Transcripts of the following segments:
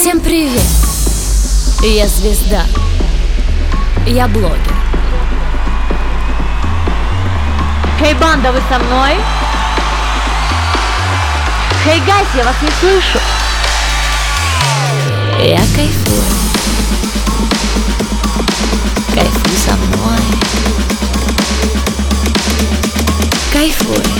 Всем привет! Я звезда. Я блогер. Хей, банда, вы со мной? Хей, гайс, я вас не слышу. Я кайфую. Кайфуй со мной. Кайфуй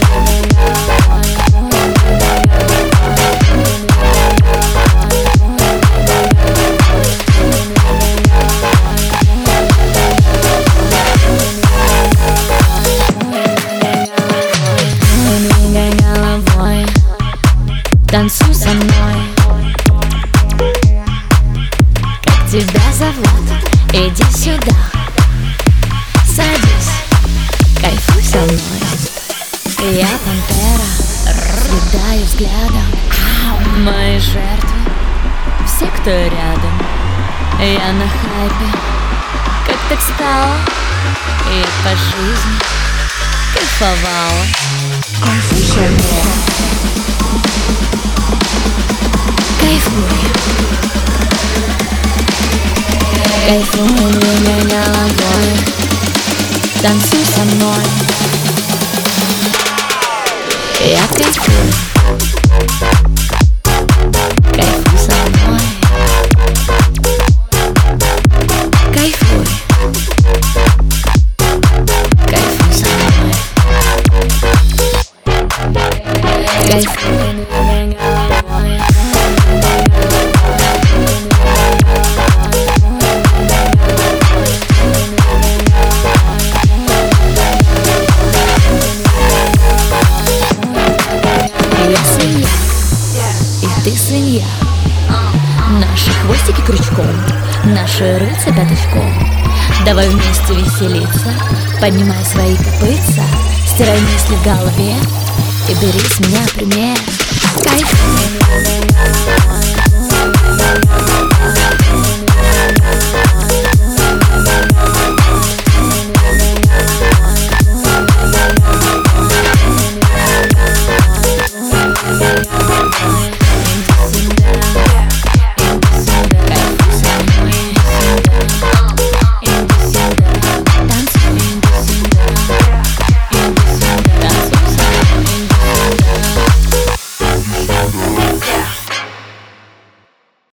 танцуй со мной. Как тебя зовут? Иди сюда. Садись, кайфуй со мной. Я пантера, съедаю взглядом. Мои жертвы, все, кто рядом. Я на хайпе, как так стало? Я по жизни кайфовала. Кайфуй со мной Кайфуй, двигай головой Танцуй со мной Я кайфую ты свинья. Наши хвостики крючком, наши рыльца пятачком. Давай вместе веселиться, поднимай свои копытца Стирай мысли в голове и бери с меня пример. Кайфуй